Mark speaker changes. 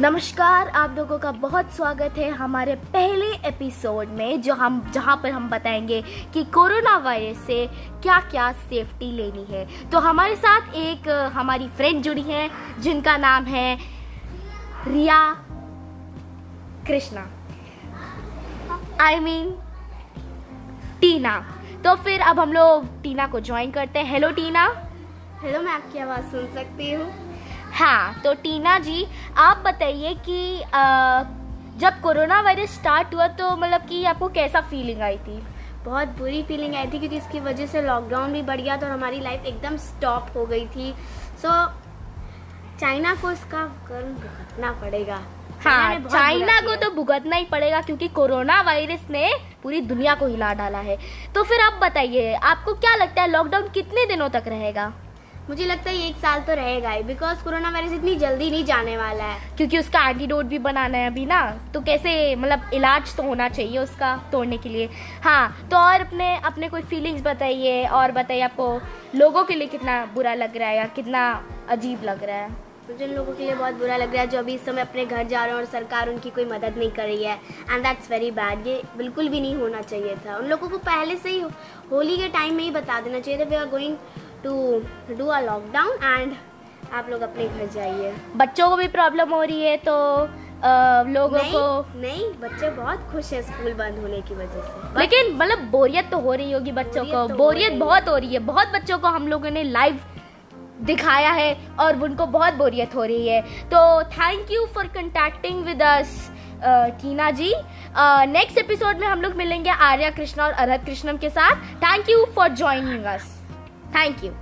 Speaker 1: नमस्कार, आप लोगों का बहुत स्वागत है हमारे पहले एपिसोड में, जो हम, जहाँ पर हम बताएँगे कि कोरोना वायरस से क्या क्या सेफ्टी लेनी है। तो हमारे साथ एक, हमारी फ्रेंड जुड़ी है, जिनका नाम है Riya Krishna. I mean Tina. तो फिर अब हम लोग टीना को ज्वाइन करते हैं। हेलो टीना।
Speaker 2: हेलो मैं आपकी आवाज़ सुन सकती हूँ।
Speaker 1: हाँ तो टीना जी आप बताइए कि जब कोरोना वायरस स्टार्ट हुआ तो मतलब कि आपको कैसा फीलिंग आई थी?
Speaker 2: बहुत बुरी फीलिंग आई थी क्योंकि इसकी वजह से लॉकडाउन भी बढ़ गया था और हमारी लाइफ एकदम स्टॉप हो गई थी। सो चाइना को इसका कर्म भुगतना पड़ेगा।
Speaker 1: हाँ चाइना को तो भुगतना ही पड़ेगा क्योंकि कोरोना वायरस ने पूरी दुनिया को हिला डाला है। तो फिर आप बताइए आपको क्या लगता है लॉकडाउन कितने दिनों तक रहेगा?
Speaker 2: मुझे लगता है एक साल तो रहेगा ही बिकॉज़ कोरोना वायरस इतनी जल्दी नहीं जाने वाला है।
Speaker 1: क्योंकि उसका एंटीडोट भी बनाना है अभी ना तो कैसे मतलब इलाज तो होना चाहिए उसका तोड़ने के लिए। हाँ तो और अपने अपने कोई फीलिंग्स बताइए और बताइए आपको लोगों के लिए कितना बुरा लग रहा है या कितना अजीब लग रहा है?
Speaker 2: मुझे उन लोगों के लिए बहुत बुरा लग रहा है जो अभी इस समय अपने घर जा रहे हैं और सरकार उनकी कोई मदद नहीं कर रही है। एंड दैट्स वेरी बैड ये बिल्कुल भी नहीं होना चाहिए था। उन लोगों को पहले से ही होली के टाइम में ही बता देना चाहिए था we are going to do a lockdown and आप लोग अपने घर जाइए।
Speaker 1: बच्चों को भी प्रॉब्लम हो रही है तो अ, लोगों
Speaker 2: नहीं
Speaker 1: को
Speaker 2: नहीं बच्चे बहुत खुश है स्कूल बंद होने की वजह से।
Speaker 1: लेकिन मतलब बोरियत तो हो रही होगी बच्चों
Speaker 2: बोरियत
Speaker 1: को
Speaker 2: तो
Speaker 1: बोरियत बहुत हो रही है। बहुत बच्चों को हम लोगों ने लाइव दिखाया है और उनको बहुत बोरियत हो रही है। तो thank you for contacting with us Tina ji. Next episode में हम लोग मिलेंगे आर्या कृष्णा और अरहत कृष्णम के साथ। Thank you for joining us thank you